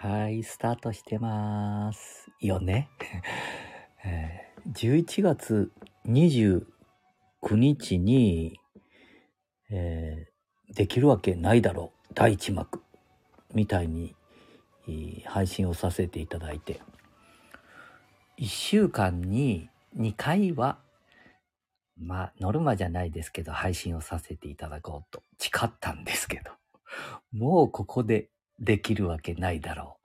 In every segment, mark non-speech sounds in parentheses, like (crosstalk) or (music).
はい、スタートしてます。よね。(laughs) 11月29日に、えーできるわけないだろう。第一幕。みたいに、えー配信をさせていただいて。1週間に2回は、まあ、ノルマじゃないですけど、配信をさせていただこうと誓ったんですけど、もうここでできるわけないだろ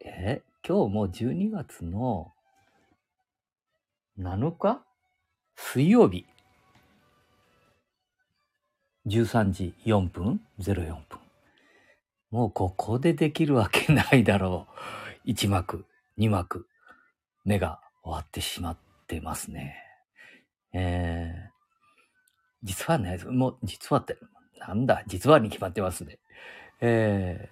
う。え今日も12月の7日水曜日。13時4分 ?04 分。もうここでできるわけないだろう。1幕、2幕、目が終わってしまってますね。えー、実はね、もう実はって、なんだ、実はに決まってますね。え、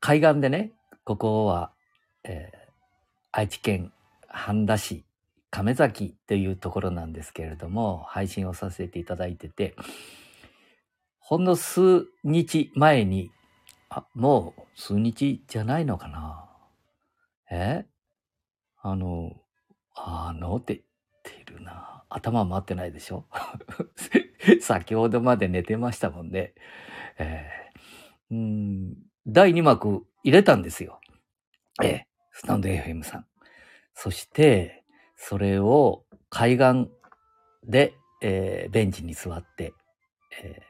海岸でね、ここは、えー愛知県半田市亀崎というところなんですけれども、配信をさせていただいてて、ほんの数日前に、あ、もう数日じゃないのかな？え？あの、あの？って言ってるな。頭回ってないでしょ？(laughs) 先ほどまで寝てましたもんね。えーうん。第2幕入れたんですよ。ええ、スタンド FM さん。そして、それを海岸で、えーベンチに座って、えー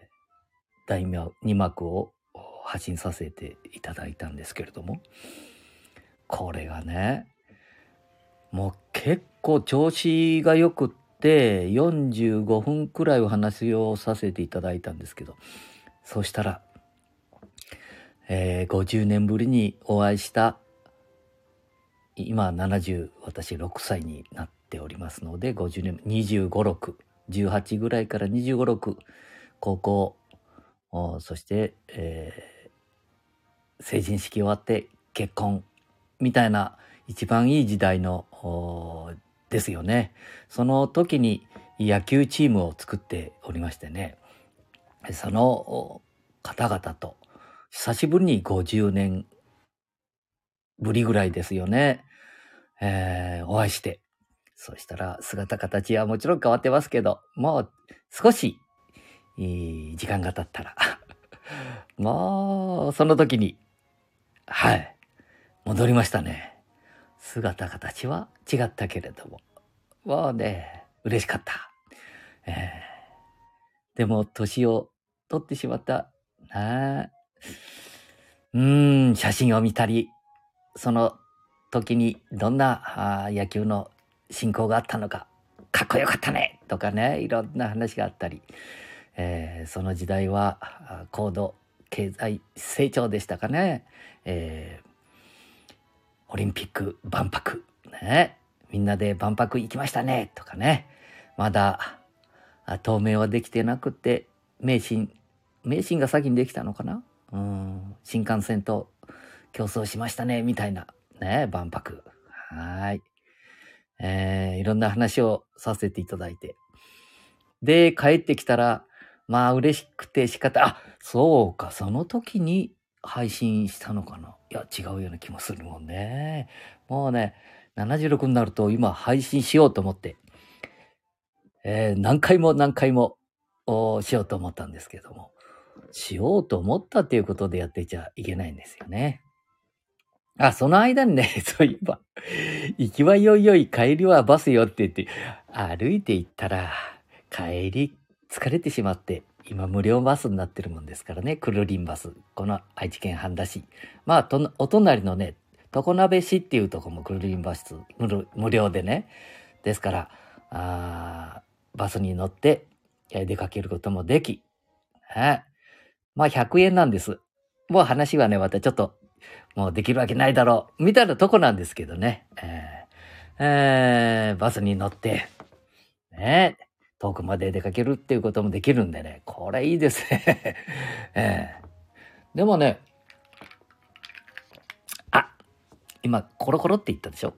第2幕を発信させていただいたんですけれども、これがね、もう結構調子が良くって、45分くらいお話をさせていただいたんですけど、そしたら、えー50年ぶりにお会いした、今70、私6歳になっておりますので、50年、25、6、18ぐらいから25、6、高校、そして、えー成人式終わって結婚、みたいな一番いい時代の、ですよね。その時に野球チームを作っておりましてね、その方々と久しぶりに50年ぶりぐらいですよね。えーお会いして。そしたら姿形はもちろん変わってますけど、もう少し、いい時間が経ったら、(laughs) もうその時に、はい、戻りましたね。姿形は違ったけれども、もうね、嬉しかった。えーでも年を取ってしまったなあうん、写真を見たり、その時にどんなあ野球の進行があったのか、かっこよかったねとかね、いろんな話があったり、えーその時代は高度経済成長でしたかね、えーオリンピック万博、ね、みんなで万博行きましたねとかね、まだ透明はできてなくて、名神、名神が先にできたのかなうん、新幹線と競争しましたね、みたいな。ね、万博。はい。えーいろんな話をさせていただいて。で、帰ってきたら、まあ嬉しくて仕方、あ、そうか、その時に配信したのかな。いや、違うような気もするもんね。もうね、76になると今配信しようと思って、えー何回も何回もしようと思ったんですけども、しようと思ったっていうことでやってちゃいけないんですよね。あ、その間にね、(laughs) そういえば、行きはよいよい帰りはバスよって言って、歩いて行ったら、帰り疲れてしまって、今無料バスになってるもんですからね、クルリンバス。この愛知県半田市。まあ、とお隣のね、常鍋市っていうとこもクルリンバス無料でね。ですから、あバスに乗って出かけることもでき、ねまあ100円なんです。もう話はね、またちょっと、もうできるわけないだろう、みたいなとこなんですけどね。えーえーバスに乗って、ね、遠くまで出かけるっていうこともできるんでね、これいいですね。(laughs) えーでもね、あ、今、コロコロって言ったでしょ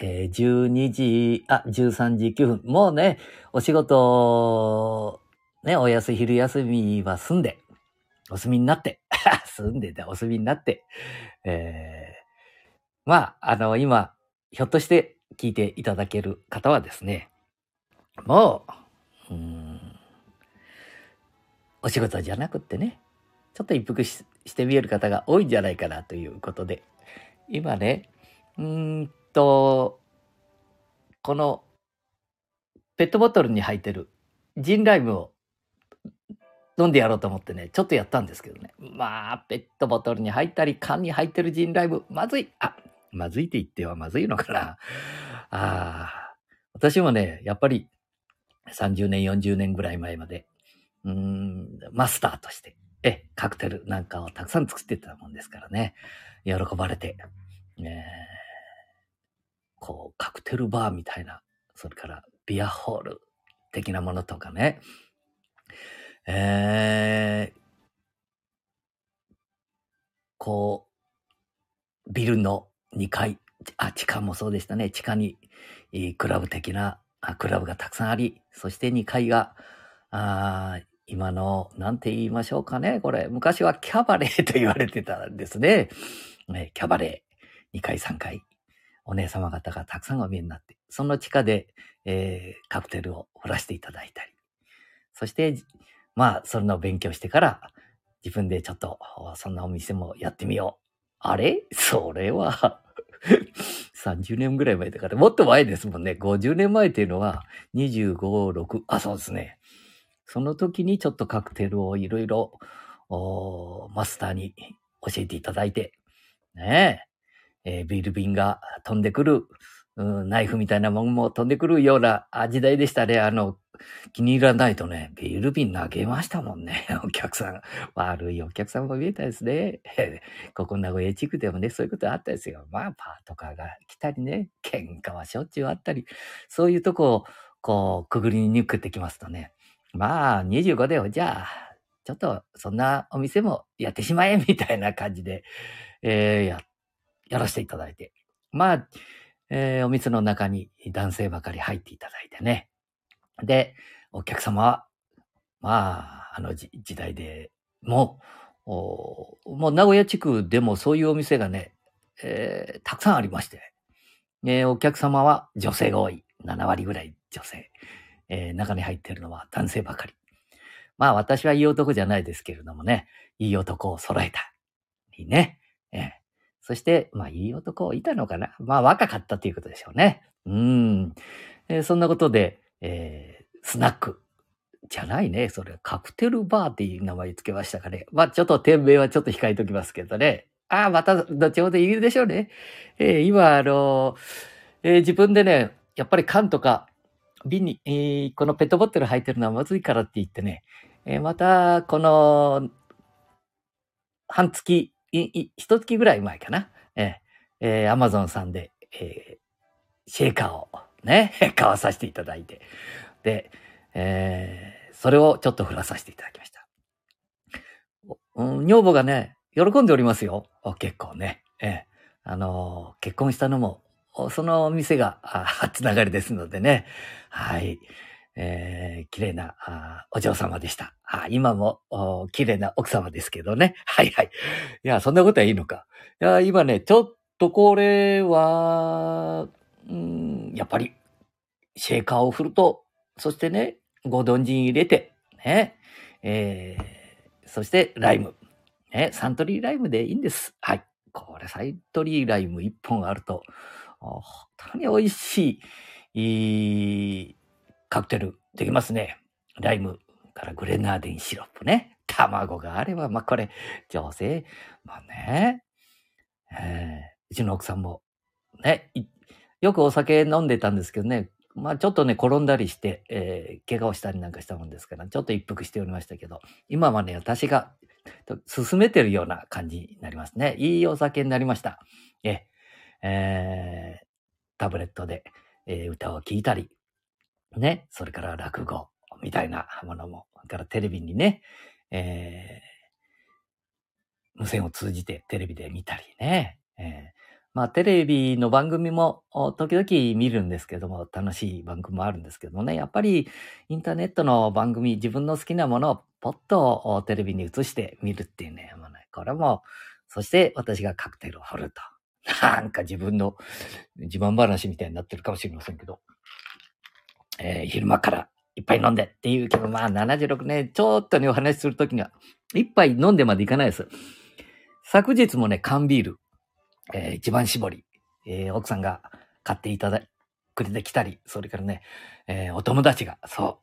えー12時、あ、13時9分。もうね、お仕事、ね、お休み、昼休みは済んで、お住みになって、(laughs) 住んでてお住みになって、えー、まあ、あの、今、ひょっとして聞いていただける方はですね、もう、うん、お仕事じゃなくってね、ちょっと一服してみえる方が多いんじゃないかなということで、今ね、うんと、このペットボトルに入ってるジンライムを飲んでやろうと思ってね、ちょっとやったんですけどね。まあ、ペットボトルに入ったり、缶に入ってるジンライム、まずい。あ、まずいって言ってはまずいのかな。ああ、私もね、やっぱり30年、40年ぐらい前まで、うん、マスターとして、え、カクテルなんかをたくさん作ってたもんですからね。喜ばれて、えーこう、カクテルバーみたいな、それからビアホール的なものとかね。えーこう、ビルの2階、あ、地下もそうでしたね。地下に、クラブ的なあクラブがたくさんあり、そして2階が、あ今の、なんて言いましょうかね。これ、昔はキャバレーと言われてたんですね。ねキャバレー、2階、3階。お姉様方がたくさんお見えになって、その地下で、えーカクテルを振らせていただいたり。そして、まあ、それの勉強してから、自分でちょっと、そんなお店もやってみよう。あれ？それは、(laughs) 30年ぐらい前だから、もっと前ですもんね。50年前っていうのは、25、6、あ、そうですね。その時にちょっとカクテルをいろいろ、マスターに教えていただいて、ねえ、えービール瓶が飛んでくる、うんナイフみたいなもんも飛んでくるような時代でしたね。あの、気に入らないとね、ビール瓶投げましたもんね。(laughs) お客さん。悪いお客さんも見えたですね。(laughs) ここ名古屋地区でもね、そういうことあったですよ。まあ、パートカーが来たりね、喧嘩はしょっちゅうあったり、そういうとこを、こう、くぐりに抜けてきますとね。まあ、25でよ、じゃあ、ちょっと、そんなお店もやってしまえ、みたいな感じで、えーや、やらせていただいて。まあ、えーお店の中に男性ばかり入っていただいてね。で、お客様は、まあ、あの時代でも、もう名古屋地区でもそういうお店がね、えーたくさんありまして、えーお客様は女性が多い。7割ぐらい女性。えー中に入ってるのは男性ばかり。まあ私はいい男じゃないですけれどもね、いい男を揃えた。いいね。えそして、まあいい男いたのかな？まあ若かったということでしょうね。うん。えーそんなことで、えースナック。じゃないね。それ、カクテルバーっていう名前つけましたかね。まあちょっと店名はちょっと控えときますけどね。ああ、また、後ほど言うでしょうね。えー今、あのえ自分でね、やっぱり缶とか瓶に、えこのペットボトル入ってるのはまずいからって言ってね、えまた、この、半月、一月ぐらい前かな。えーえ、アマゾンさんで、えーシェーカーをね、(laughs) 買わさせていただいて。で、えーそれをちょっと振らさせていただきました。うん女房がね、喜んでおりますよ。結構ね。ええあのー結婚したのも、その店が、あつながりですのでね。はい。えー、綺麗なあお嬢様でした。あ今も綺麗な奥様ですけどね。(laughs) はいはい。いや、そんなことはいいのか。いや、今ね、ちょっとこれは、うん、やっぱり、シェーカーを振ると、そしてね、ごどんじん入れて、ね、えー、そしてライム。ね、サントリーライムでいいんです。はい。これ、サントリーライム1本あると、本当に美味しい、いいカクテルできますね。ライムからグレナーデンシロップね。卵があれば、まあ、これ、女性、まあね、えーうちの奥さんも、ね、よくお酒飲んでたんですけどね、まあちょっとね、転んだりして、えー怪我をしたりなんかしたもんですから、ちょっと一服しておりましたけど、今はね、私が進めてるような感じになりますね。いいお酒になりました。え、えータブレットで、えー歌を聴いたり、ね、それから落語みたいなものも、それからテレビにね、えー無線を通じてテレビで見たりね、えーまあ、テレビの番組も時々見るんですけども、楽しい番組もあるんですけどもね、やっぱりインターネットの番組、自分の好きなものをポッとテレビに映して見るっていうね、もうねこれも、そして私がカクテルを掘ると。なんか自分の自慢話みたいになってるかもしれませんけど、えー、昼間からいっぱい飲んでっていうけど、まあ76年、ちょっとね、お話しするときには、一杯飲んでまでいかないです。昨日もね、缶ビール、えー、一番搾り、えー、奥さんが買っていただくれてきたり、それからね、えー、お友達が、そ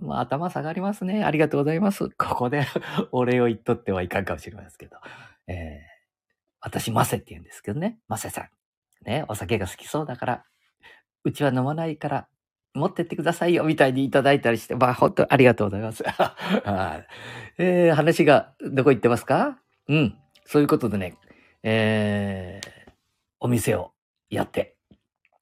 う。まあ、頭下がりますね。ありがとうございます。ここで (laughs) お礼を言っとってはいかんかもしれませんけど。えー、私、マセって言うんですけどね。マセさん。ね、お酒が好きそうだから、うちは飲まないから、持ってってくださいよ、みたいにいただいたりして、まあ、本当ありがとうございます。(laughs) えー、話が、どこ行ってますか？うん。そういうことでね、えー、お店をやって、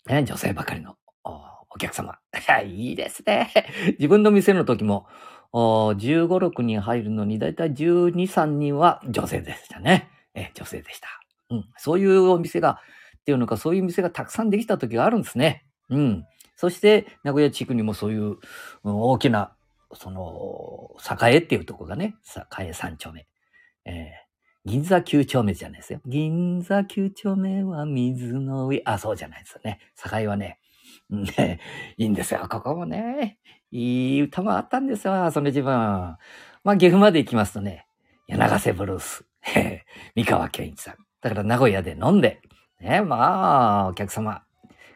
ね、女性ばかりのお客様。(laughs) いいですね。自分の店の時も、15、6人入るのに、だいたい12、3人は女性でしたね。え女性でした。うん。そういうお店が、っていうのか、そういう店がたくさんできた時があるんですね。うん。そして、名古屋地区にもそういう、大きな、その、栄っていうとこがね、栄三丁目。えー、銀座九丁目じゃないですよ。銀座九丁目は水の上。あ、そうじゃないですよね。栄はね、(laughs) ね、いいんですよ。ここもね、いい歌もあったんですよ。その自分。まあ、岐阜まで行きますとね、柳瀬ブルース。三河健一さん。だから名古屋で飲んで、ね、まあ、お客様、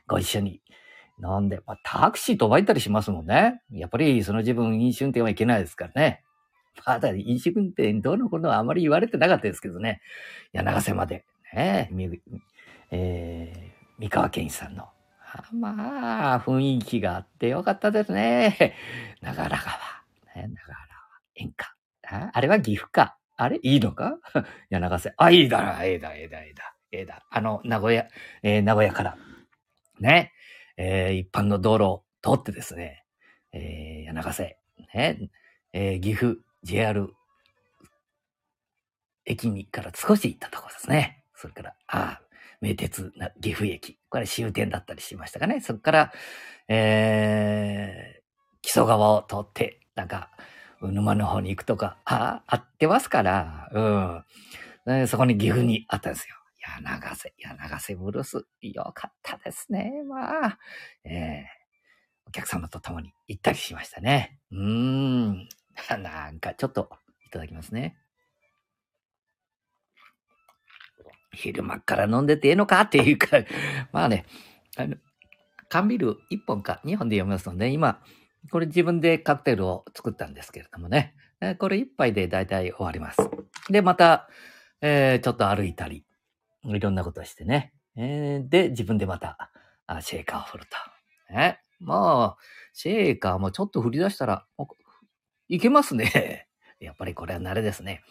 ご一緒に飲んで、まあ、タクシー飛ばいたりしますもんね。やっぱりその自分飲酒運転はいけないですからね。まだ飲酒運転どうのことはあまり言われてなかったですけどね。柳瀬まで、ね、えー、三河健一さんの、まあ、雰囲気があってよかったですね。長良川、ね、長良川、演歌。あれは岐阜か。あれ？いいのか？柳瀬。あ、いいだな。ええだ、ええだ、ええだ。ええだ。あの、名古屋、えー、名古屋から、ね、えー、一般の道路を通ってですね、えー、柳瀬、ね、えー、岐阜、JR 駅にから少し行ったところですね。それから、ああ、名鉄な岐阜駅。これ終点だったりしましたかね。そこから、えー、木曽川を通って、なんか、沼の方に行くとか、あ、あってますから、うん。そこに岐阜にあったんですよ。柳瀬、柳瀬ブルース。よかったですね。まあ、えー、お客様と共に行ったりしましたね。うーん。(laughs) なんかちょっといただきますね。昼間から飲んでてええのかっていうか、(laughs) まあね、あの、缶ビール1本か2本で読みますので、今、これ自分でカクテルを作ったんですけれどもね。これ一杯で大体終わります。で、また、えー、ちょっと歩いたり、いろんなことをしてね。えー、で、自分でまた、あシェーカーを振ると。ね。まあ、シェーカーもちょっと振り出したら、いけますね。(laughs) やっぱりこれは慣れですね。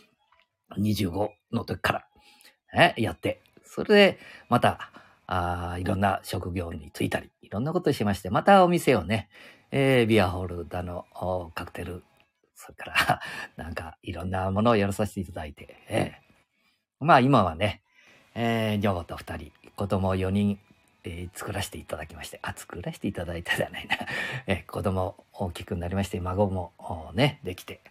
25の時から、ね、やって。それで、また、あいろんな職業に就いたり、いろんなことをしまして、またお店をね、えー、ビアホールだの、カクテル、それから、(laughs) なんかいろんなものをやらさせていただいて、えー、まあ今はね、えー、女房と二人、子供4人、えー、作らせていただきまして、あ、作らせていただいたじゃないな。(laughs) えー、子供大きくなりまして、孫もね、できて、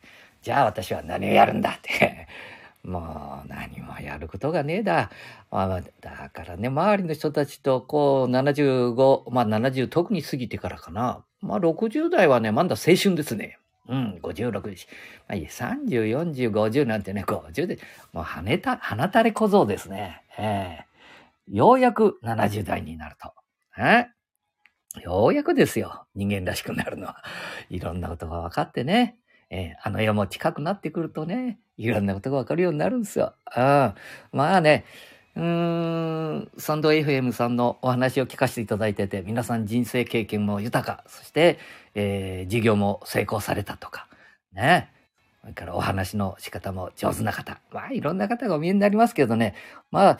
じゃあ私は何をやるんだって (laughs) もう何もやることがねえだ。まあ、だからね、周りの人たちとこう75、まあ70特に過ぎてからかな。まあ60代はね、まだ青春ですね。うん、56。まあいい、30、40、50なんてね、50で、もう跳ねた、放たれ小僧ですね。えー、ようやく70代になると。えようやくですよ。人間らしくなるのは。いろんなことが分かってね。えー、あの世も近くなってくるとね、いろんなことがわかるようになるんですよ。あまあね、うーん、サンド FM さんのお話を聞かせていただいてて、皆さん人生経験も豊か、そして、えー、事業も成功されたとか、ね。それからお話の仕方も上手な方。まあ、いろんな方がお見えになりますけどね。まあ、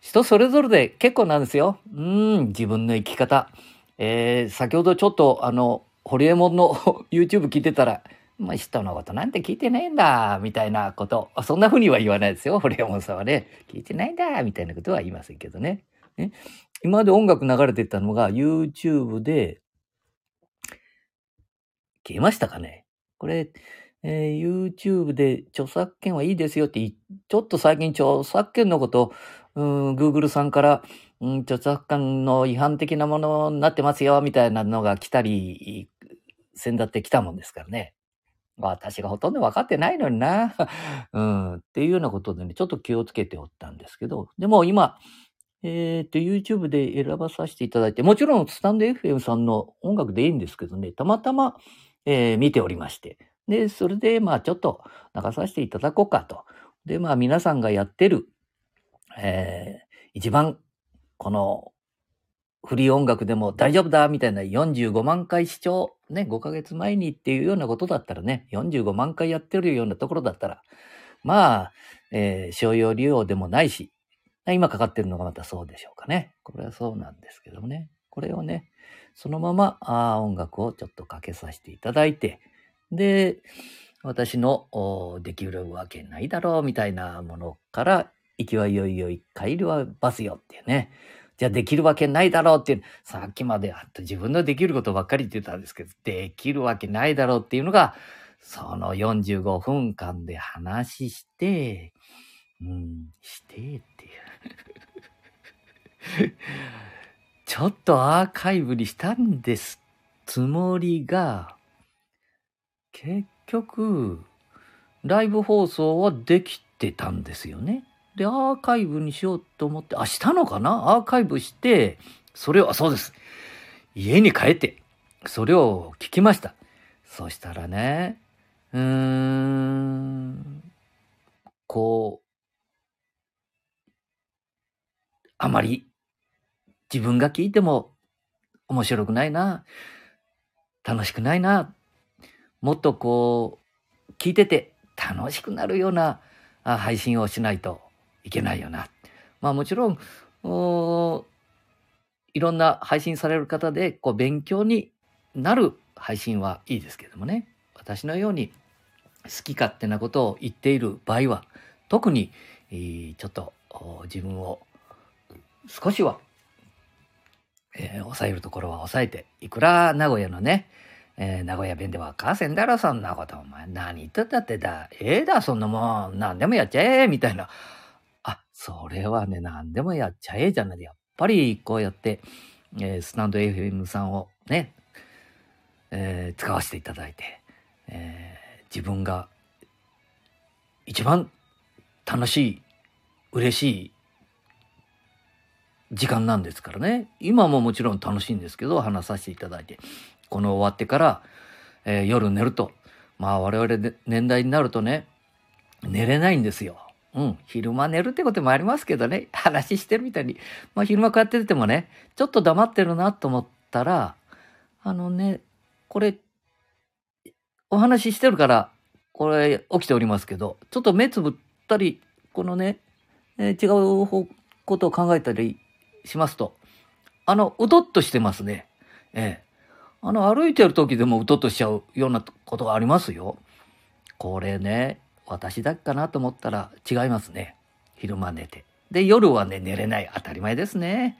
人それぞれで結構なんですよ。うん、自分の生き方。えー、先ほどちょっと、あの、ホリエモンの (laughs) YouTube 聞いてたら、まあ、人のことなんて聞いてないんだ、みたいなこと。そんな風には言わないですよ、ホリエモンさんはね。聞いてないんだ、みたいなことは言いませんけどね。ね今まで音楽流れてたのが YouTube で、消えましたかねこれ、えー YouTube で著作権はいいですよって、ちょっと最近著作権のこと、うん、Google さんから、うん、著作権の違反的なものになってますよ、みたいなのが来たり、先だって来たもんですからね。私がほとんど分かってないのにな。(laughs) うん、っていうようなことでね、ちょっと気をつけておったんですけど、でも今、えっと、YouTube で選ばさせていただいて、もちろんスタンド FM さんの音楽でいいんですけどね、たまたま、えー見ておりまして、で、それで、まあ、ちょっと流させていただこうかと。で、まあ、皆さんがやってる、えー一番、この、フリー音楽でも大丈夫だみたいな45万回視聴、ね、5ヶ月前にっていうようなことだったらね、45万回やってるようなところだったら、まあ、えー商用利用でもないし、今かかってるのがまたそうでしょうかね。これはそうなんですけどもね。これをね、そのままあ音楽をちょっとかけさせていただいて、で、私のできるわけないだろうみたいなものから、行きはいよいよい、帰りはバスよっていうね。じゃあできるわけないだろうっていう、さっきまであと自分のできることばっかり言ってたんですけど、できるわけないだろうっていうのが、その45分間で話して、うん、してっていう。(laughs) ちょっとアーカイブにしたんですつもりが、結局、ライブ放送はできてたんですよね。で、アーカイブにしようと思って、あ、したのかな？アーカイブして、それを、そうです。家に帰って、それを聞きました。そしたらね、うーん、こう、あまり自分が聞いても面白くないな、楽しくないな、もっとこう、聞いてて楽しくなるような配信をしないといけないよな。まあもちろん、いろんな配信される方で、こう勉強になる配信はいいですけどもね。私のように好き勝手なことを言っている場合は、特に、ちょっと自分を少しは、えー抑えるところは抑えて、いくら名古屋のね、えー名古屋弁ではかせんだろ、そんなこと。お前、何言っとったってだ。ええだ、そんなもん。何でもやっちゃえ、みたいな。それはね、何でもやっちゃえ、じゃない。やっぱり、こうやって、えースタンド FM さんをね、えー使わせていただいて、えー自分が一番楽しい、嬉しい時間なんですからね。今ももちろん楽しいんですけど、話させていただいて。この終わってから、えー夜寝ると。まあ我々年代になるとね、寝れないんですよ。うん。昼間寝るってこともありますけどね。話してるみたいに。まあ昼間こうやっててもね、ちょっと黙ってるなと思ったら、あのね、これ、お話ししてるから、これ起きておりますけど、ちょっと目つぶったり、このね、えー違うことを考えたりしますと、あの、うとっとしてますね。ええ。あの、歩いてる時でもうとっとしちゃうようなことがありますよ。これね、私だけかなと思ったら違いますね。昼間寝て。で、夜はね、寝れない。当たり前ですね。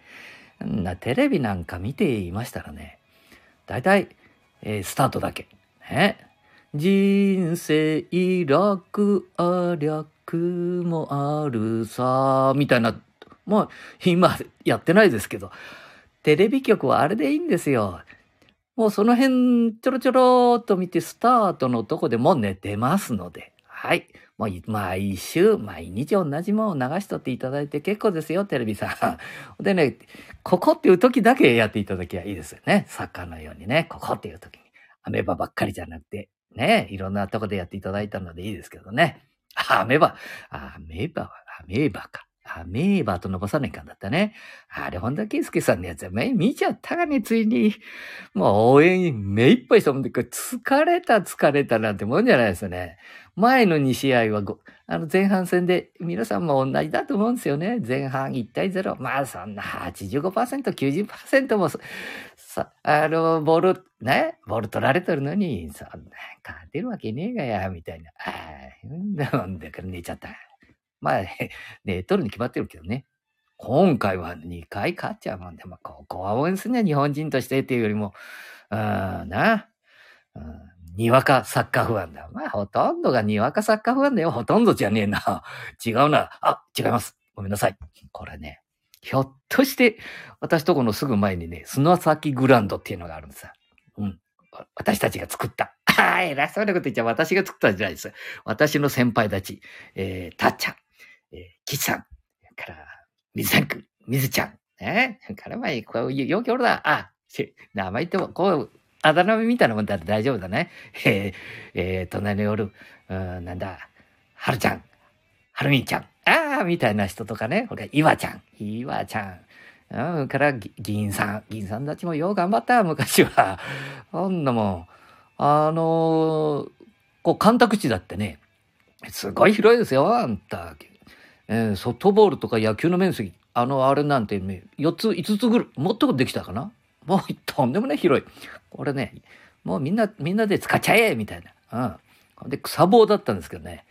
なテレビなんか見ていましたらね、大体、えースタートだけ。ね。人生楽あ略もあるさ、みたいな、もう今やってないですけど、テレビ局はあれでいいんですよ。もうその辺ちょろちょろっと見てスタートのとこでもう寝てますので、はい。もう毎週、毎日同じものを流しとっていただいて結構ですよ、テレビさん。(laughs) でね、ここっていう時だけやっていただきゃいいですよね。サッカーのようにね、ここっていう時に。アメーバばっかりじゃなくて、ね、いろんなとこでやっていただいたのでいいですけどね。あアメバ、アメーバは、アメーバか。アメーバと伸ばさないかんだったね。あれ、本田圭佑さんのやつは、め見ちゃったがね、ついに。もう応援目いっぱいしたもんで、これ疲れた疲れたなんてもんじゃないですよね。前の2試合は、あの前半戦で皆さんも同じだと思うんですよね。前半1対0。まあそんな85%、90%もそさ、あの、ボール、ね、ボール取られてるのに、そんな、勝てるわけねえがや、みたいな。ああ、なんだから寝ちゃった。まあ、ね、取るに決まってるけどね。今回は2回勝っちゃうもんで、まあ、ここは応援するね、日本人としてっていうよりも、うん、な、うん、にわかサッカーファンだ。まあ、ほとんどがにわかサッカーファンだよ。ほとんどじゃねえな。(laughs) 違うな。あ、違います。ごめんなさい。これね、ひょっとして、私とこのすぐ前にね、砂崎グランドっていうのがあるんです。うん。私たちが作った。(laughs) ああ、偉そうなこと言っちゃう私が作ったんじゃないです。私の先輩たち、えー、たっちゃん、えー、きちさん、から、水さんくん、水ちゃん、ね。からまあ、こういう、よきおるだ。あ、(laughs) 名前言っても、こう、あだ名みたいなもんだって大丈夫だね。(laughs) えー、えー、隣におる、うん、なんだ、はるちゃん、はるみんちゃん、ああ、みたいな人とかね、ほれ、いわちゃん、いわちゃん、うん、から、議員さん、議員さんたちもよう頑張った、昔は。ほんなもん、あのー、こう、干拓地だってね、すごい広いですよ、あんた。えー、ソフトボールとか野球の面積、あの、あれなんて、ね、4つ、5つぐらい、もっとできたかな？もう、とんでもない広い。これね、もうみんな、みんなで使っちゃえみたいな。うん。で、草棒だったんですけどね。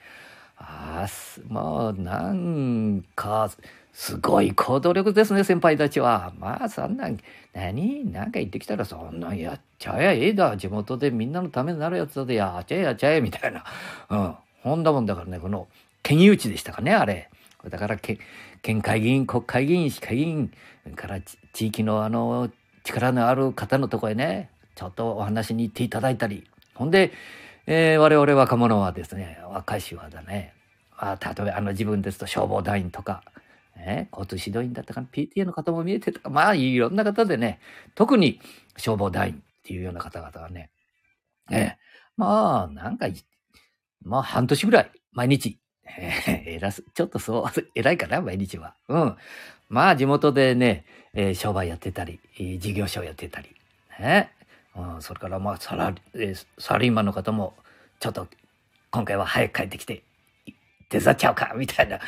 ああ、もう、なんか、すごい行動力ですね、先輩たちは。まあ、そんな、何？なんか言ってきたら、そんなんやっちゃえ、ええだ。地元でみんなのためになるやつだで、やっちゃえ、やっちゃえ、みたいな。うん。ほんだもんだからね、この、県有地でしたかね、あれ。だから、県会議員、国会議員、市会議員、から地域のあの、力のある方のとこへね、ちょっとお話に行っていただいたり。ほんで、えー、我々若者はですね、若い衆はだね、あ例えばあの自分ですと消防団員とか、ね、交通指導員だったかな、PTA の方も見えてたか、まあいろんな方でね、特に消防団員っていうような方々がね、ね、まあなんか、まあ半年ぐらい、毎日、えー、偉す、(laughs) ちょっとそう、(laughs) 偉いかな、毎日は。うん。まあ地元でね、えー、商売やってたり、事業所やってたり、ね。うん、それからまあサラリ、えー、サラリーマンの方も、ちょっと今回は早く帰ってきて、手伝っちゃうか、みたいな。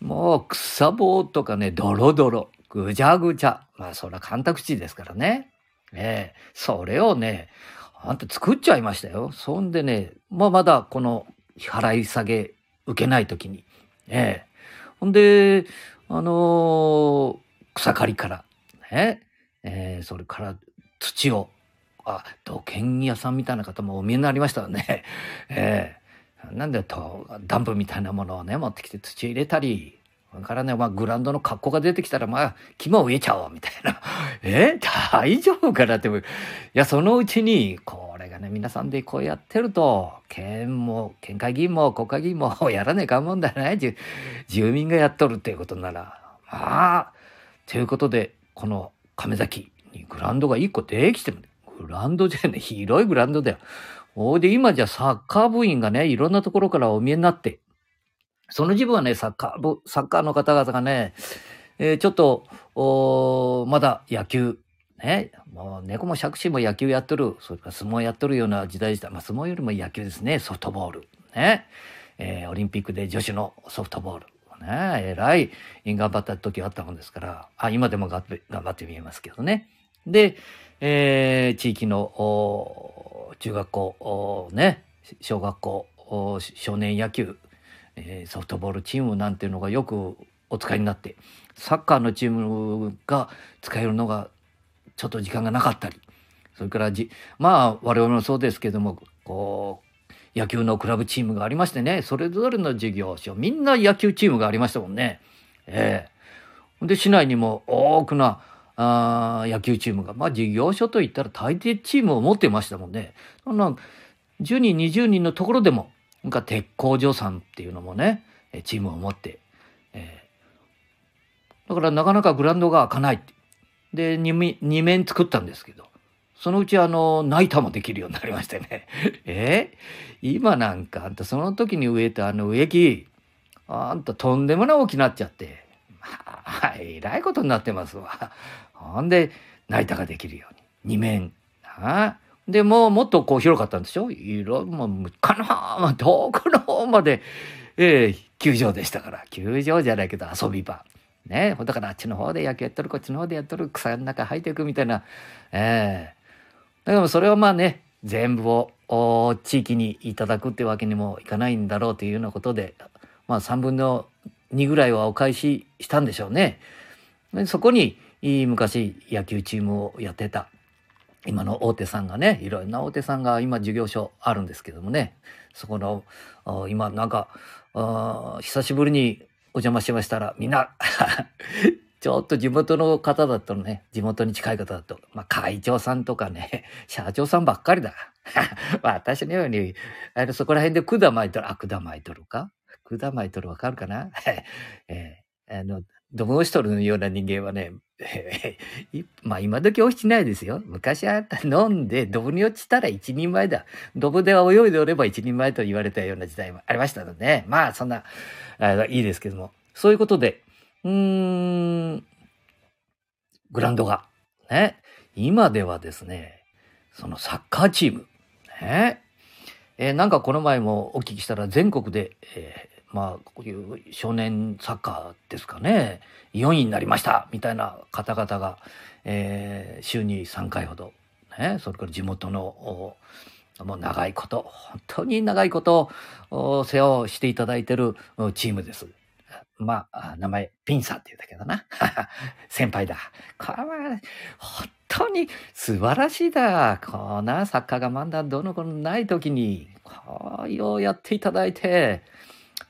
もう草棒とかね、ドロドロ、ぐちゃぐちゃ。まあそら干拓地ですからね。ええそれをね、あんた作っちゃいましたよ。そんでね、まあまだこの払い下げ受けないときに。ええほんで、あのー、草刈りから、ね、えー、それから土を、あ、土建屋さんみたいな方もお見えになりましたよね。ええなんでと、ダンプみたいなものをね、持ってきて土入れたり、それからね、まあ、グランドの格好が出てきたら、まあ、肝を植えちゃおう、みたいな。(laughs) え？(laughs) 大丈夫かなって。いや、そのうちに、これがね、皆さんでこうやってると、県も、県会議員も国会議員も (laughs) やらねえかんもんだね。住民がやっとるっていうことなら。まあ、ということで、この亀崎にグランドが一個できてる。グランドじゃね、広いグランドだよ。おで、今じゃサッカー部員がね、いろんなところからお見えになって、その自分はね、サッカー部、サッカーの方々がね、えー、ちょっと、おまだ野球、ね、もう猫も杓子も野球やってる、それから相撲やってるような時代でした。まあ相撲よりも野球ですね、ソフトボール。ね。えー、オリンピックで女子のソフトボール。ね、えらい頑張った時あったもんですから、あ、今でも頑張って見えますけどね。で、えー、地域の、中学校、ね、小学校、少年野球、えー、ソフトボールチームなんていうのがよくお使いになって、サッカーのチームが使えるのがちょっと時間がなかったり、それからじ、まあ我々もそうですけども、こう、野球のクラブチームがありましてね、それぞれの事業所、みんな野球チームがありましたもんね。えー、で、市内にも多くな、あ野球チームが、まあ事業所といったら大抵チームを持ってましたもんね。そんな10人、20人のところでも、か鉄工所さんっていうのもね、チームを持って、えー、だからなかなかグラウンドが開かないって。で、2, 2面作ったんですけど、そのうちあの、ナイターもできるようになりましてね。(laughs) えー、今なんかあんたその時に植えたあの植木、あんたとんでもない大きなっちゃって、まあ、えらいことになってますわ。ほんで、泣いたができるように。二面。あで、ももっとこう広かったんでしょ？いろ、もう、かの方、遠くの方まで、えー、球場でしたから。球場じゃないけど遊び場。ねだからあっちの方で野球やっとる、こっちの方でやっとる、草の中入っていくみたいな。ええー、だからそれはまあね、全部を地域にいただくってわけにもいかないんだろうというようなことで、まあ3分の2ぐらいはお返ししたんでしょうね。そこに昔野球チームをやってた、今の大手さんがね、いろんな大手さんが今事業所あるんですけどもね、そこの、今なんか、久しぶりにお邪魔しましたら、みんな (laughs) ちょっと地元の方だとね、地元に近い方だと、まあ、会長さんとかね、社長さんばっかりだ。(laughs) 私のように、あの、そこら辺で管巻いとる、あ、管巻いとるか？管巻いとるわかるかな？(laughs) えー、あの、ドムをしとるような人間はね、(laughs) (laughs) まあ今時落ちないですよ。昔あった飲んでドブに落ちたら一人前だ。ドブでは泳いでおれば一人前と言われたような時代もありましたのでね。まあそんな、あいいですけども。そういうことで、うーん、グラウンドが、ね、今ではですね、そのサッカーチーム、ね、えー、なんかこの前もお聞きしたら全国で、えー、まあ、こういう少年サッカーですかね、4位になりましたみたいな方々が、えー、週に3回ほど、ね、それから地元の、もう長いこと、本当に長いこと世話をしていただいてるチームです。まあ、名前、ピンさんって言うんだけどな。(laughs) 先輩だ。これは、本当に素晴らしいだ。こんな作家がまだどの子のない時に、こうようやっていただいて、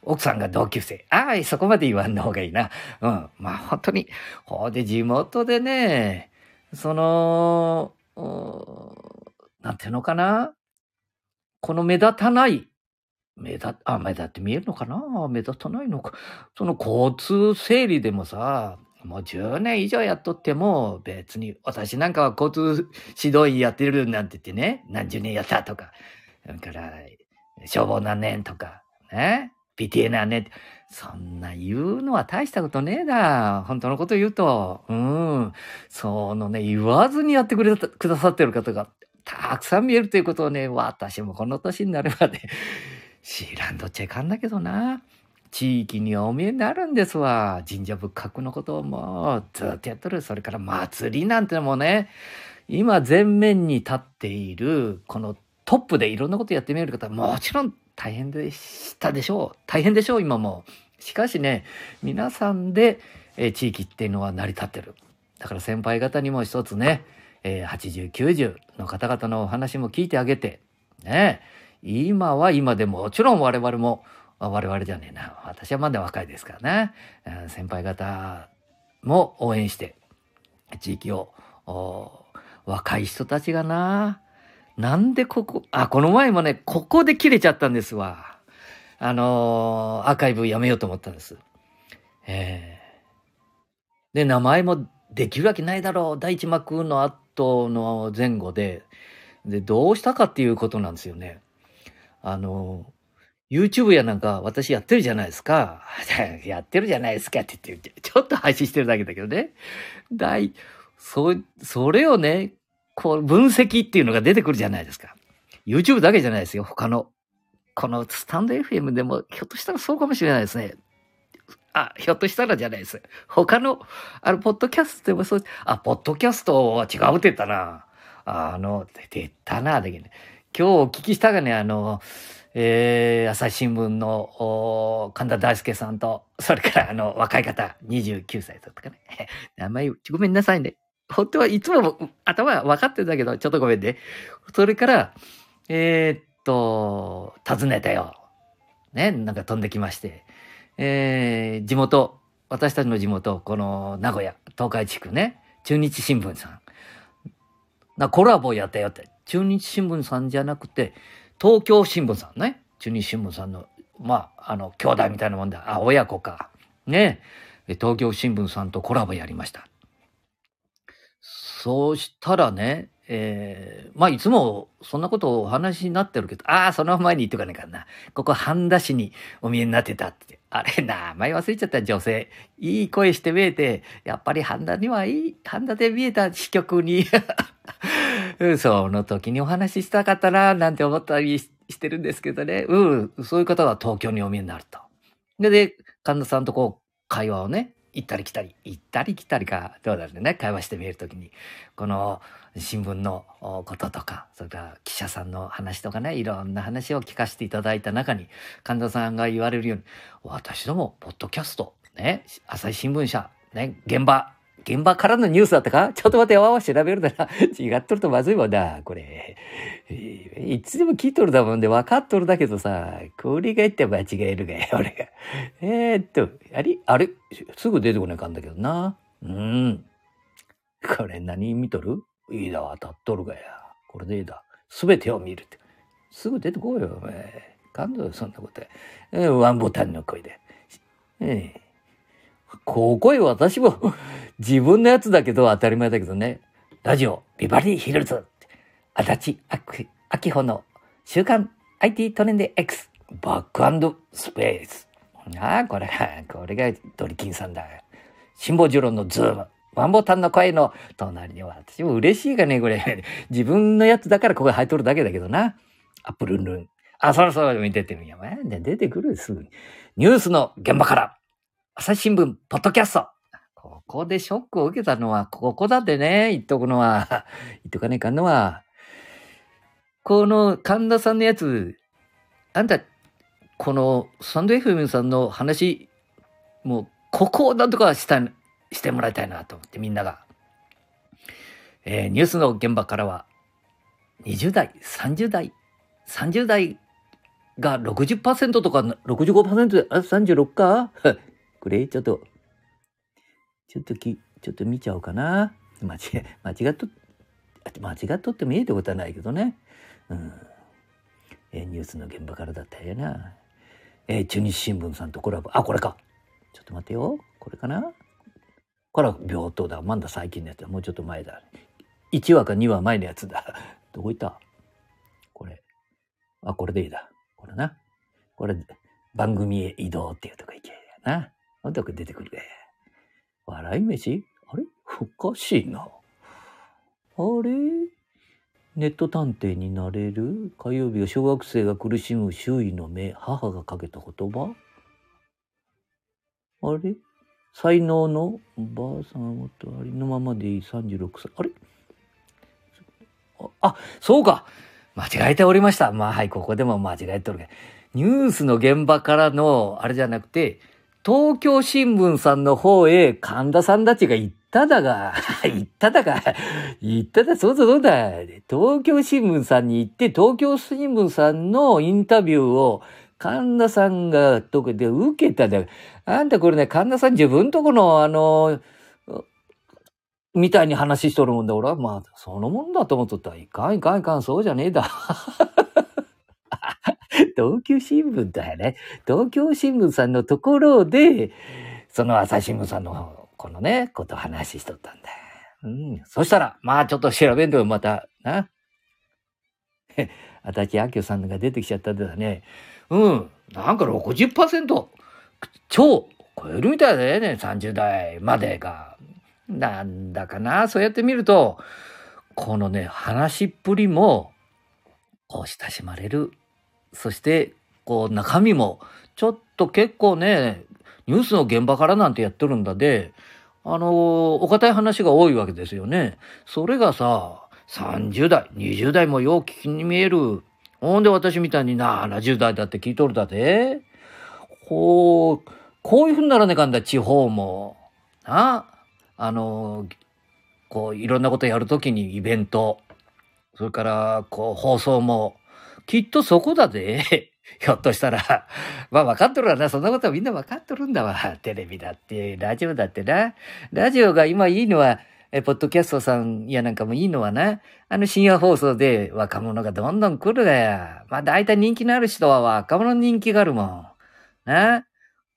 奥さんが同級生。ああ、そこまで言わんの方がいいな。うん。まあ本当に、ほうで地元でね、その、なんていうのかな。この目立たない目立、あ、目立って見えるのかな目立たないのか。その交通整理でもさ、もう10年以上やっとっても、別に、私なんかは交通指導員やってるなんて言ってね、何十年やったとか、だから、消防何年とか、ね、PTA 何年そんな言うのは大したことねえだ。本当のこと言うと、うん。そのね、言わずにやってくれた、くださってる方がたくさん見えるということをね、私もこの年になればね、知らんとっちゃいかんだけどな。地域にはお見えになるんですわ。神社仏閣のことをもうずっとやってる。それから祭りなんてのもね、今前面に立っている、このトップでいろんなことやってみる方はもちろん大変でしたでしょう。大変でしょう、今も。しかしね、皆さんで、えー、地域っていうのは成り立ってる。だから先輩方にも一つね、えー、80、90の方々のお話も聞いてあげて、ね、今は今でも、もちろん我々も、我々じゃねえな。私はまだ若いですからね。先輩方も応援して、地域を、若い人たちがな、なんでここ、あ、この前もね、ここで切れちゃったんですわ。あのー、アーカイブやめようと思ったんです。えー、で、名前もできるわけないだろう。第一幕の後の前後で、で、どうしたかっていうことなんですよね。あの、YouTube やなんか私やってるじゃないですか。(laughs) やってるじゃないですかって言って、ちょっと配信してるだけだけどね。大、そ、それをね、こう、分析っていうのが出てくるじゃないですか。YouTube だけじゃないですよ。他の。このスタンド FM でも、ひょっとしたらそうかもしれないですね。あ、ひょっとしたらじゃないです。他の、あの、ポッドキャストでもそう、あ、ポッドキャストは違うって言ったな。あの、出たな、できね。今日お聞きしたがね、あの、えー、朝日新聞の神田大輔さんと、それからあの、若い方、29歳だったかね。名前、ごめんなさいね。本当はいつも頭分かってるんだけど、ちょっとごめんね。それから、えー、っと、訪ねたよ。ね、なんか飛んできまして。えー、地元、私たちの地元、この名古屋、東海地区ね、中日新聞さん。なコラボやったよって。中日新聞さんじゃなくて、東京新聞さんね。中日新聞さんの、まあ、あの、兄弟みたいなもんだ。あ、親子か。ね。東京新聞さんとコラボやりました。そうしたらね、えー、まあ、いつもそんなことをお話になってるけど、ああ、その前に言ってかねえかな。ここ半田市にお見えになってたって。あれ、名前忘れちゃった女性。いい声して見えて、やっぱり半田にはいい、半田で見えた支局に (laughs) その時にお話ししたかったな、なんて思ったりしてるんですけどね。うん、そういう方は東京にお見えになると。で、神田さんとこう、会話をね、行ったり来たり、行ったり来たりか、どうだろうね、会話してみるときに、この新聞のこととか、それから記者さんの話とかね、いろんな話を聞かせていただいた中に、神田さんが言われるように、私ども、ポッドキャスト、ね、朝日新聞社、ね、現場、現場からのニュースだったか？ちょっと待ってよ、調べるだな。違っとるとまずいもんな、これ。いつでも聞いとるだもんで分かっとるだけどさ、これが言って間違えるがよ、俺が。えー、っと、あれ？あれ？すぐ出てこないかんだけどな。うん。これ何見とる？いいだ、当たっとるがや。これでいいだ。すべてを見るって。すぐ出てこいよ、お前。感動よ、そんなこと。えー、ワンボタンの声で。ええーここへ私も自分のやつだけど当たり前だけどね。ラジオ、ビバリーヒルズ。足立秋穂の週刊 IT トレンド X。バックスペース。ああ、これ、これがドリキンさんだ。辛抱治郎のズーム。ワンボタンの声の隣には、私も嬉しいがね、これ。自分のやつだからここ入っとるだけだけどな。アップルンルン。あ、そろそろ見ててみよう。出てくるすぐに。ニュースの現場から。朝日新聞、ポッドキャスト。ここでショックを受けたのは、ここだってね、言っとくのは、(laughs) 言っとかねえかんのは、この神田さんのやつ、あんた、このサンド FM さんの話、もう、ここをなんとかした、してもらいたいなと思って、みんなが。えー、ニュースの現場からは、20代、30代、30代が60%とか65%で、あ、36か？これ、ちょっと、ちょっとき、ちょっと見ちゃおうかな。間違、間違っと、間違っとってもいいってことはないけどね。うん。えニュースの現場からだったよな。え、中日新聞さんとコラボ。あ、これか。ちょっと待ってよ。これかなこれは病棟だ。まだ最近のやつだ。もうちょっと前だ。1話か2話前のやつだ。(laughs) どこ行った？これ。あ、これでいいだ。これな。これ、番組へ移動っていうとこ行けな。なんだか出てくるね。笑い飯？あれ？おかしいな。あれ？ネット探偵になれる？火曜日は小学生が苦しむ周囲の目、母がかけた言葉？あれ？才能の？ばあさんはもっとありのままでいい。36歳。あれ？あ、そうか。間違えておりました。まあはい、ここでも間違えておる。けど。ニュースの現場からの、あれじゃなくて、東京新聞さんの方へ神田さんたちが行っただが、(laughs) 行っただが、行っただ、そうだそうだ。東京新聞さんに行って、東京新聞さんのインタビューを神田さんがとこで受けただ。あんたこれね、神田さん自分とこの、あの、みたいに話しとるもんだ。俺はまあ、そのもんだと思っとった。いかんいかんいかん、そうじゃねえだ。東京新聞だよね。東京新聞さんのところで、その朝日新聞さんのこのね、こと話しとったんだ。うん。そしたら、まあちょっと調べんとまた、な (laughs) あ。足立明夫さんが出てきちゃったんだね。うん。なんか60%超超えるみたいだよね。30代までが。なんだかな。そうやって見ると、このね、話っぷりも、こう親しまれるそして、こう、中身も、ちょっと結構ね、ニュースの現場からなんてやってるんだで、あの、お堅い話が多いわけですよね。それがさ、30代、20代もよう聞きに見える。ほんで私みたいにな70代だって聞いとるだで。こう、こういうふうにならねえかんだ、地方も。なああの、こう、いろんなことやるときにイベント。それから、こう、放送も。きっとそこだぜ。(laughs) ひょっとしたら。(laughs) まあ分かっとるわな。そんなことはみんな分かっとるんだわ。(laughs) テレビだって、ラジオだってな。ラジオが今いいのは、え、ポッドキャストさんやなんかもいいのはな。あの深夜放送で若者がどんどん来るがや。まあ大体人気のある人は若者人気があるもん。な。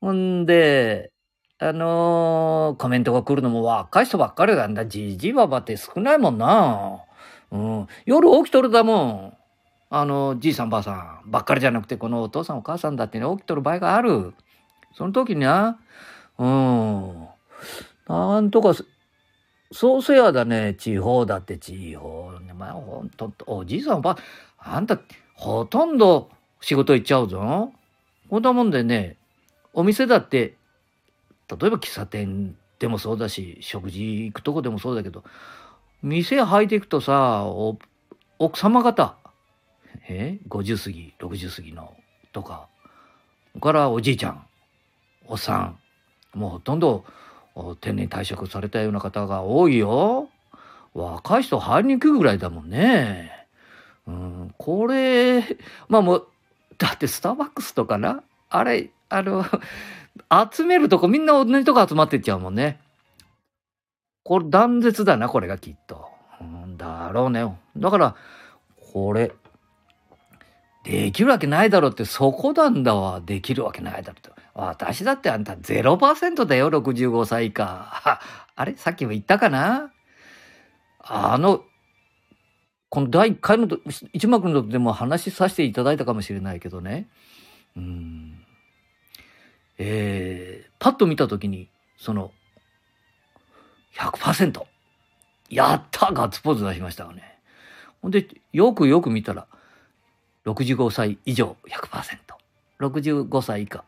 ほんで、あのー、コメントが来るのも若い人ばっかりなんだ。じじばばって少ないもんな。うん。夜起きとるだもん。あの、じいさんばあさんばっかりじゃなくて、このお父さんお母さんだってね、起きとる場合がある。その時にな、うん、なんとか、そうせやだね、地方だって地方。まあ、ほんと、おじいさんば、あんた、ほとんど仕事行っちゃうぞ。こんなもんでね、お店だって、例えば喫茶店でもそうだし、食事行くとこでもそうだけど、店入っていくとさ、奥様方、え50過ぎ60過ぎのとかからおじいちゃんおっさんもうほとんど定年退職されたような方が多いよ。若い人入りにくいぐらいだもんね。うん、これ、まあもう、だってスターバックスとかなあれ、あの、集めるとこみんな同じとこ集まってっちゃうもんね。これ断絶だな、これがきっと。うんだろうね。だから、これ、できるわけないだろうってそこなんだわ。できるわけないだろうって。私だってあんた0%だよ、65歳以下。(laughs) あれ？さっきも言ったかな？あの、この第1回の一幕のでも話させていただいたかもしれないけどね。うん。えー、パッと見たときに、その、100%。やったガッツポーズ出しましたよね。ほんで、よくよく見たら、65歳以上100%。65歳以下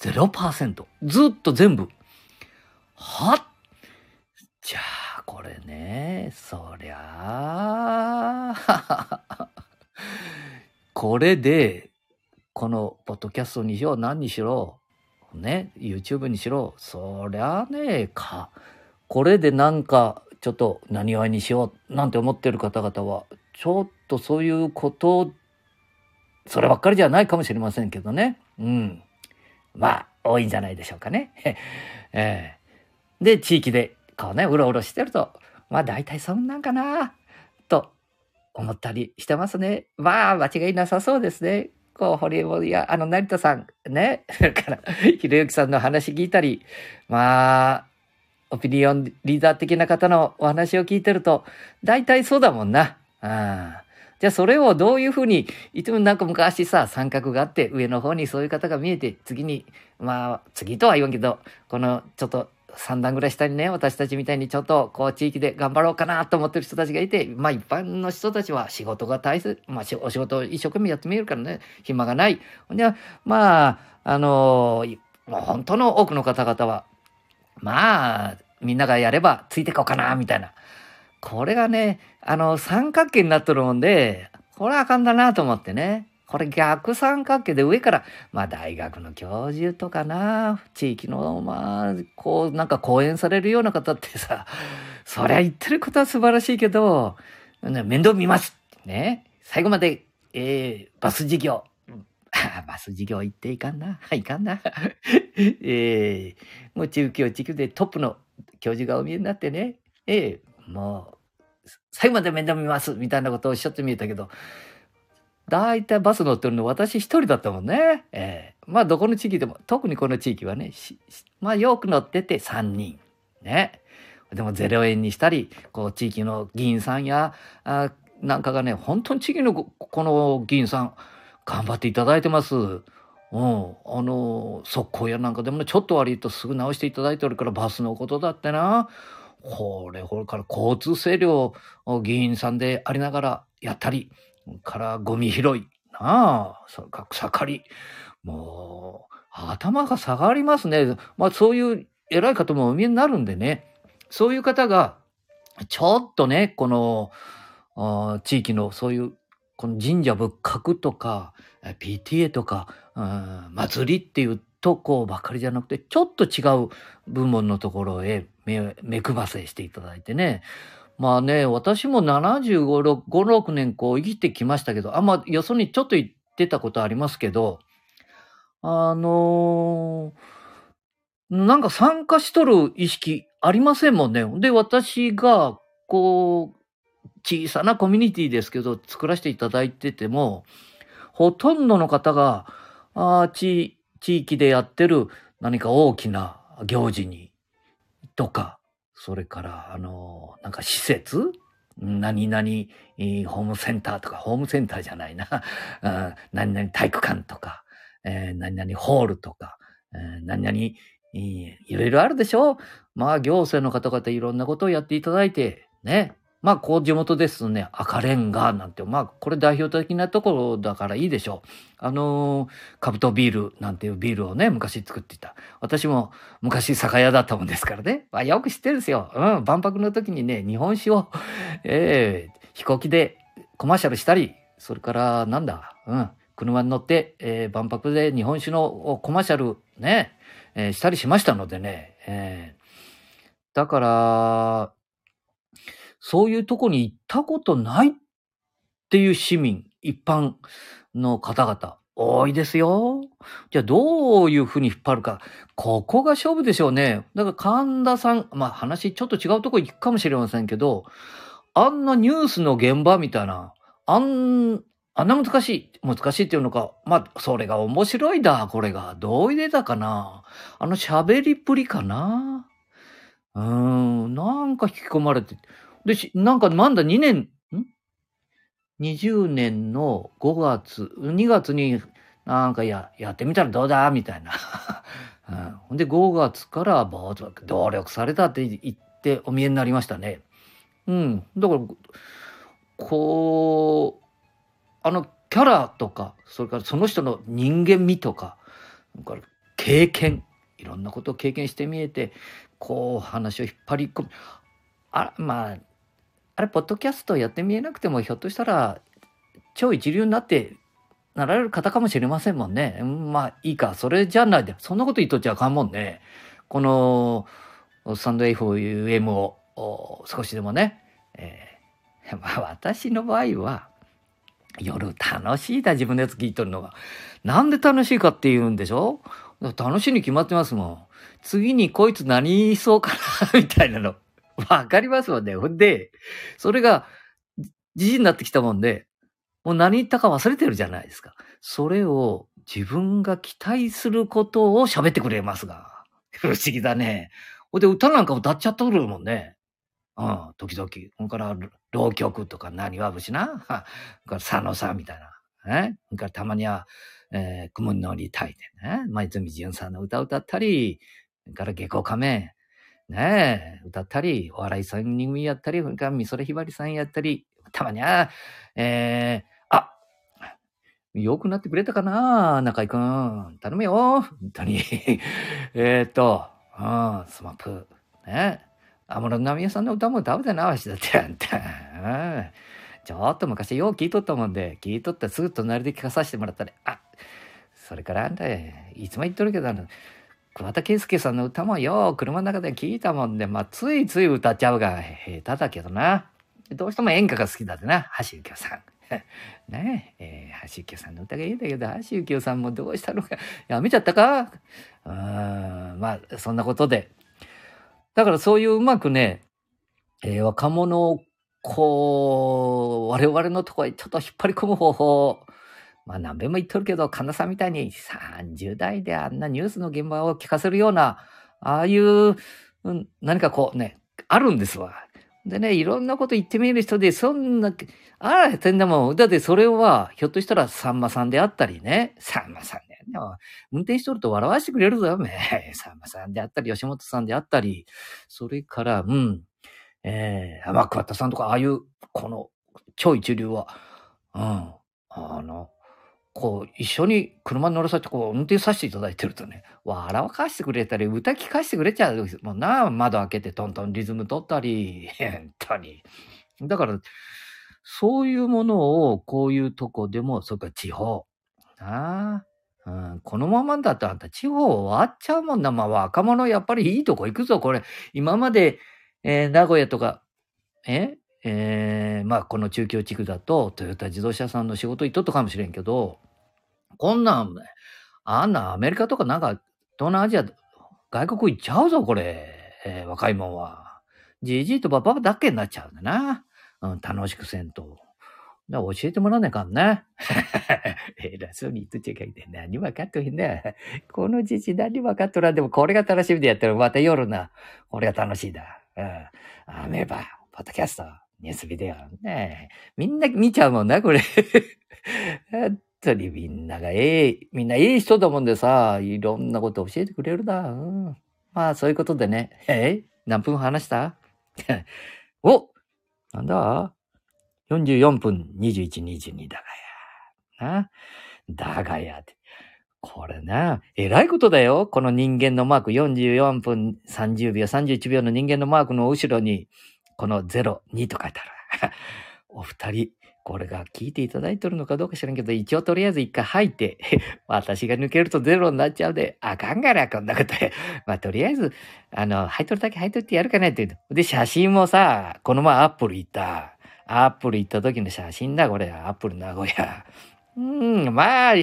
0%。ずっと全部。はっ？じゃあ、これね、そりゃあ、これで、このポッドキャストにしろ何にしろ、ね、YouTube にしろ、そりゃあねえ、か、これでなんか、ちょっと何わいにしようなんて思ってる方々は、ちょっとそういうことそればっかりじゃないかもしれませんけどね。うん。まあ、多いんじゃないでしょうかね。(laughs) えー、で、地域で、こうね、うろうろしてると、まあ、大体そんなんかな、と思ったりしてますね。まあ、間違いなさそうですね。こう、堀江や、あの、成田さん、ね、そ (laughs) れから、ひろゆきさんの話聞いたり、まあ、オピニオンリーダー的な方のお話を聞いてると、大体そうだもんな。あじゃあそれをどういうふうに、いつもなんか昔さ、三角があって、上の方にそういう方が見えて、次に、まあ、次とは言わんけど、このちょっと3段ぐらい下にね、私たちみたいにちょっとこう地域で頑張ろうかなと思ってる人たちがいて、まあ一般の人たちは仕事が大切、まあお仕事を一生懸命やってみるからね、暇がない。ほんじゃまあ、あのもう本当の多くの方々は、まあ、みんながやればついていこうかな、みたいな。これがね、あの、三角形になっとるもんで、これあかんだなと思ってね。これ逆三角形で上から、まあ大学の教授とかな、地域の、まあ、こう、なんか講演されるような方ってさ、そりゃ言ってることは素晴らしいけど、面倒見ますね。最後まで、えー、バス事業。(laughs) バス事業行っていかんな。はいかんな。(laughs) えー、もう中京地区でトップの教授がお見えになってね。えー、もう、最後まで面倒見ますみたいなことをおっしゃってみえたけど、だいたいバス乗ってるの私一人だったもんね。えー、まあどこの地域でも、特にこの地域はね、まあよく乗ってて3人。ね。でも0円にしたり、こう地域の議員さんや、あなんかがね、本当に地域のこの議員さん、頑張っていただいてます。うん。あの、速攻やなんかでもね、ちょっと悪いとすぐ直していただいてるから、バスのことだってな。これ、これから交通整理を議員さんでありながらやったり、からゴミ拾い、なあ、それから草刈り。もう、頭が下がりますね。まあそういう偉い方もお見えになるんでね。そういう方が、ちょっとね、この、地域のそういう、この神社仏閣とか、PTA とか、祭りっていうとこばかりじゃなくて、ちょっと違う部門のところへ目目配せしていただいてね。まあね、私も75、6、6年こう生きてきましたけど、あんまよそにちょっと言ってたことありますけど、あのー、なんか参加しとる意識ありませんもんね。で、私が、こう、小さなコミュニティですけど、作らせていただいてても、ほとんどの方が、あ地、地域でやってる何か大きな行事に、とか、それから、あの、なんか施設？何々、ホームセンターとか、ホームセンターじゃないな。(laughs) 何々体育館とか、え、何々ホールとか、え、何々、いろいろあるでしょ？まあ、行政の方々いろんなことをやっていただいて、ね。まあ、こう地元ですね、赤レンガなんて、まあ、これ代表的なところだからいいでしょう。あのー、カブトビールなんていうビールをね、昔作っていた。私も昔酒屋だったもんですからね。まあ、よく知ってるんですよ。うん、万博の時にね、日本酒を、(laughs) えー、飛行機でコマーシャルしたり、それから、なんだ、うん、車に乗って、えー、万博で日本酒のコマーシャルね、えー、したりしましたのでね、えーだから、そういうとこに行ったことないっていう市民、一般の方々、多いですよ。じゃあどういうふうに引っ張るか。ここが勝負でしょうね。だから神田さん、まあ話ちょっと違うとこ行くかもしれませんけど、あんなニュースの現場みたいな、あん、あんな難しい、難しいっていうのか、まあ、それが面白いだ、これが。どう入れたかなあの喋りっぷりかなうーん、なんか引き込まれて。で、なんかまだ2年、ん ?20 年の5月、2月になんかや、やってみたらどうだみたいな。(laughs) うん、で5月からぼーっと努力されたって言ってお見えになりましたね。うん。だから、こう、あのキャラとか、それからその人の人間味とか、から経験、いろんなことを経験してみえて、こう話を引っ張り込む。あまあ、あれ、ポッドキャストやってみえなくても、ひょっとしたら、超一流になって、なられる方かもしれませんもんね。うんまあ、いいか。それじゃないで。そんなこと言っとっちゃあかんもんね。この、スタンド FM を少しでもね、えー (laughs) まあ、私の場合は、夜楽しいだ、自分のやつ聞いとるのが。なんで楽しいかって言うんでしょ？楽しいに決まってますもん。次にこいつ何言いそうかな、みたいなの。(laughs) わかりますもんね。ほんで、それが、じじになってきたもんで、もう何言ったか忘れてるじゃないですか。それを自分が期待することを喋ってくれますが。不思議だね。ほんで、歌なんか歌っちゃっとるもんね。うん、時々。ほんから、浪曲とか何は節な。はほんから、佐野さんみたいな。え？ほんから、たまには、えー、雲に乗りたいでね。前泉淳さんの歌歌ったり、から下校仮面、ねえ、歌ったり、お笑い三人組やったり、それか美空ひばりさんやったり、たまには、えー、あ、良くなってくれたかな中井くん。頼むよ。本当に。(laughs) えーっと、うん、スマップ。ね。安室奈美恵さんの歌も歌うだな、わしだって。あんた。ちょっと昔よう聞いとったもんで、聞いとったらすぐ隣で聞かさせてもらったら、あ、それからあんた、いつも言っとるけど、あの、桑田佳祐さんの歌もよう車の中で聞いたもんで、まあ、ついつい歌っちゃうが下手だけどな。どうしても演歌が好きだってな、橋幸夫さん。(laughs) ねえ、えー、橋幸夫さんの歌がいいんだけど、橋幸夫さんもどうしたのか、やめちゃったか？うん、まあ、そんなことで。だからそういううまくね、えー若者をこう、我々のとこへちょっと引っ張り込む方法。まあ何べんも言っとるけど、神田さんみたいに30代であんなニュースの現場を聞かせるような、ああいう、うん、何かこうね、あるんですわ。でね、いろんなこと言ってみる人で、そんな、あら、てんだも。だってそれは、ひょっとしたらさんまさんであったりね、さんまさんね、でも運転しとると笑わしてくれるぞ、め。さんまさんであったり、吉本さんであったり、それから、うん、えー、まあ、桑田さんとか、ああいう、この、超一流は、うん、あの、こう、一緒に車に乗らさせて、こう、運転させていただいてるとね、笑わかしてくれたり、歌聞かしてくれちゃうもんな、窓開けてトントンリズム取ったり、(laughs) 本当に。だから、そういうものを、こういうとこでも、それか地方。なあ。うん、このままだとあんた地方終わっちゃうもんな。まあ若者やっぱりいいとこ行くぞ。これ、今まで、えー名古屋とか、え？えーまあこの中京地区だとトヨタ自動車さんの仕事行っとったかもしれんけど、こんなん、あんなアメリカとかなんか東南アジア、外国行っちゃうぞ、これ。えー若いもんは。じじいとばばばだけになっちゃうんだな。うん、楽しくせんと。だ教えてもらわないかんな。(laughs) 偉そうに言っとっちゃいけない。何分かっとへんな。このじじ何分かっとらんでもこれが楽しみでやったらまた夜な。これが楽しいだ。うん。アメーバ、ポッドキャスト、ニュースビデオ。ねみんな見ちゃうもんな、これ。(laughs) 当にみんながええ、みんなええ人だもんでさ、いろんなこと教えてくれるな。うん。まあ、そういうことでね。え何分話した？(laughs) おなんだ ?44 分21、22だがや。な？だがやって。これな、えらいことだよ。この人間のマーク44分30秒、31秒の人間のマークの後ろに、この0、2と書いてある。(laughs) お二人、これが聞いていただいてるのかどうか知らんけど、一応とりあえず一回吐いて、(laughs) 私が抜けるとゼロになっちゃうで、あかんがな、こんなことで。(laughs) まあ、とりあえず、あの、吐いとるだけ吐いとってやるかなって言う。で、写真もさ、この前アップル行った。アップル行った時の写真だ、これ。アップル名古屋。うん、まあ、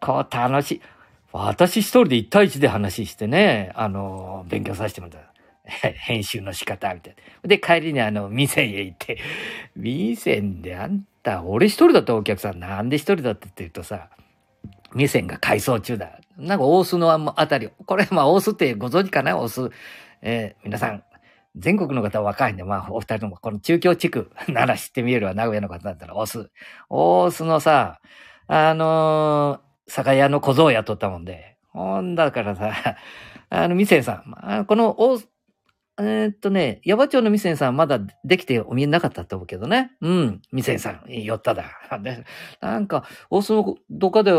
こう楽しい。私一人で一対一で話してね、あの、勉強させてもらった。(laughs) 編集の仕方みたいな。で、帰りにあの、店へ行って、(laughs) 店であんた、俺一人だったお客さん、なんで一人だって言うとさ、店が改装中だ。なんか大須のあたり、これ、まあ大須ってご存知かな？大須。えー、皆さん、全国の方は若いんで、まあお二人ともこの中京地区 (laughs) なら知ってみえるわ、名古屋の方だったら大須。大須のさ、あのー、酒屋の小僧雇ったもんで、ほんだからさ、あの、店さん、まあこの大、えー、っとね、矢場町の店さんまだできてお見えなかったと思うけどね。うん、店さん、寄っただ。(laughs) なんか、大須のどっかで、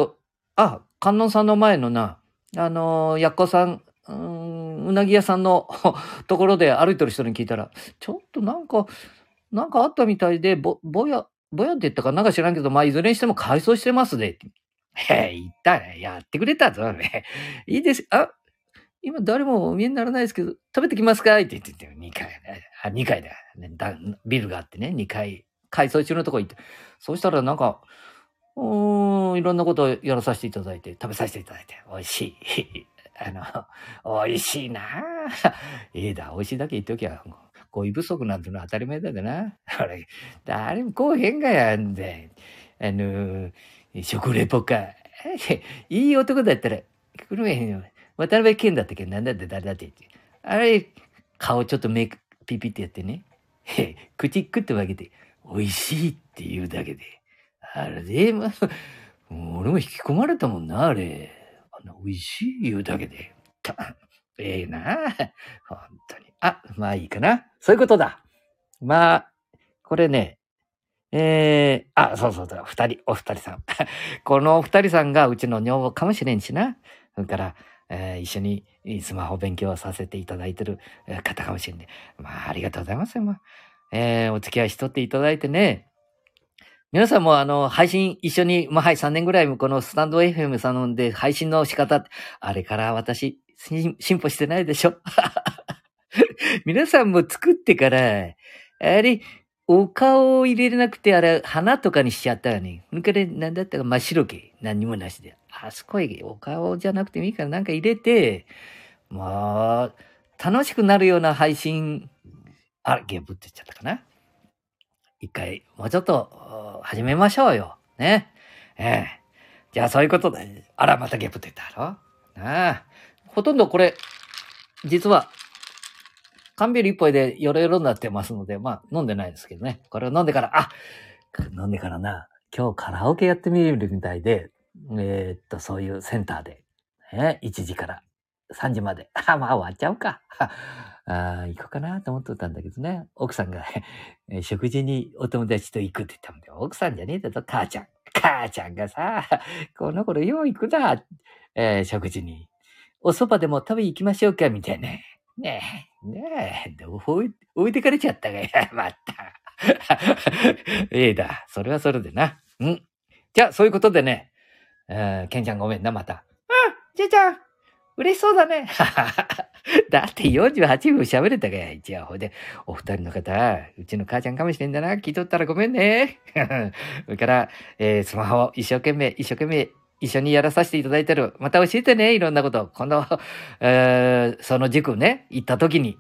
あ、観音さんの前のな、あのー、やっこさん、うん、うなぎ屋さんの (laughs) ところで歩いてる人に聞いたら、ちょっとなんか、なんかあったみたいで、ぼ、ぼや、ぼやって言ったかなんか知らんけど、まあ、いずれにしても改装してますね。(laughs) へえ、言ったね。やってくれたぞ、ね。いいです。あ、今誰もお見えにならないですけど、食べてきますか？って言ってて、2階、あ、2階だ,、ねだ。ビルがあってね、2階、改装中のとこ行って。そうしたらなんか、うん、いろんなことをやらさせていただいて、食べさせていただいて、美味しい。(laughs) あの、美味しいな (laughs) ええだ、美味しいだけ言っときゃ、語彙不足なんてのは当たり前だでな。(laughs) あれ、誰もこうへんがやんで。あの、食レポか。いい男だったら、来るへんよ。渡辺健だったっけ？なんだって？誰だって？って。あれ、顔ちょっと目ピピってやってね。へ口食ってわけで、美味しいって言うだけで。あれで、まあ、俺も引き込まれたもんな、あれ。あの、美味しい言うだけで。(laughs) ええー、な本当に。あ、まあいいかな。そういうことだ。まあ、これね、えー、あ、そうそうそう、二人、お二人さん。(laughs) このお二人さんがうちの女房かもしれんしな。それから、えー、一緒にスマホ勉強させていただいてる方かもしれんね。まあ、ありがとうございます。まあ、えー、お付き合いしとっていただいてね。皆さんもあの、配信一緒に、まあはい、3年ぐらいもこのスタンド FM さんで配信の仕方、あれから私、進歩してないでしょ (laughs) 皆さんも作ってから、あれ、お顔を入れれなくて、あれ、花とかにしちゃったらね。それから、なんだったか真っ白け。何にもなしで。あそこへお顔じゃなくてもいいからなんか入れて、まあ、楽しくなるような配信、あ、ゲームって言っちゃったかな。一回、もうちょっと、始めましょうよ。ね。ええ。じゃあそういうことで、あら、またゲームって言ったろなあ。ほとんどこれ、実は、缶ビール一杯でヨロヨロになってますので、まあ、飲んでないですけどね。これを飲んでから、あ飲んでからな、今日カラオケやってみるみたいで、えー、っと、そういうセンターで、ね、1時から3時まで。(laughs) あ、まあ終わっちゃうか。(laughs) あ行こうかなと思ってたんだけどね。奥さんが (laughs) 食事にお友達と行くって言ったんで、奥さんじゃねえだと、母ちゃん。母ちゃんがさ、この頃よう行くな、えー、食事に。お蕎麦でも食べ行きましょうか、みたいな。ねえ、ねえ、置い置いてかれちゃったがや、また。ええだ、それはそれでな。うん。じゃあ、そういうことでね、えー、ケンちゃんごめんな、また。うん、じいちゃん、嬉しそうだね。(laughs) だって48分喋れたかや、一応。ほで、お二人の方、うちの母ちゃんかもしれんだな。聞いとったらごめんね。(laughs) それから、えー、スマホ一生懸命、一生懸命、一緒にやらさせていただいてる。また教えてね、いろんなこと。今度、えー、その塾ね、行った時に、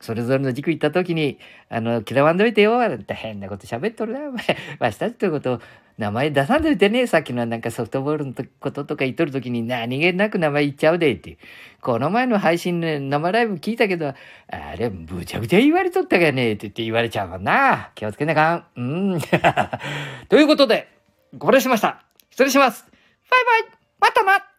それぞれの軸行った時に、あの、嫌わんどいてよ、なんて変なこと喋っとるな、お前。わしたちということ、名前出さんといてね、さっきのなんかソフトボールのこととか言っとるときに何気なく名前言っちゃうで、って。この前の配信ね、生ライブ聞いたけど、あれ、むちゃくちゃ言われとったがね、って言って言われちゃうもんな。気をつけなかん。うん。(laughs) ということで、ご無礼しました。失礼します。バイバイまたな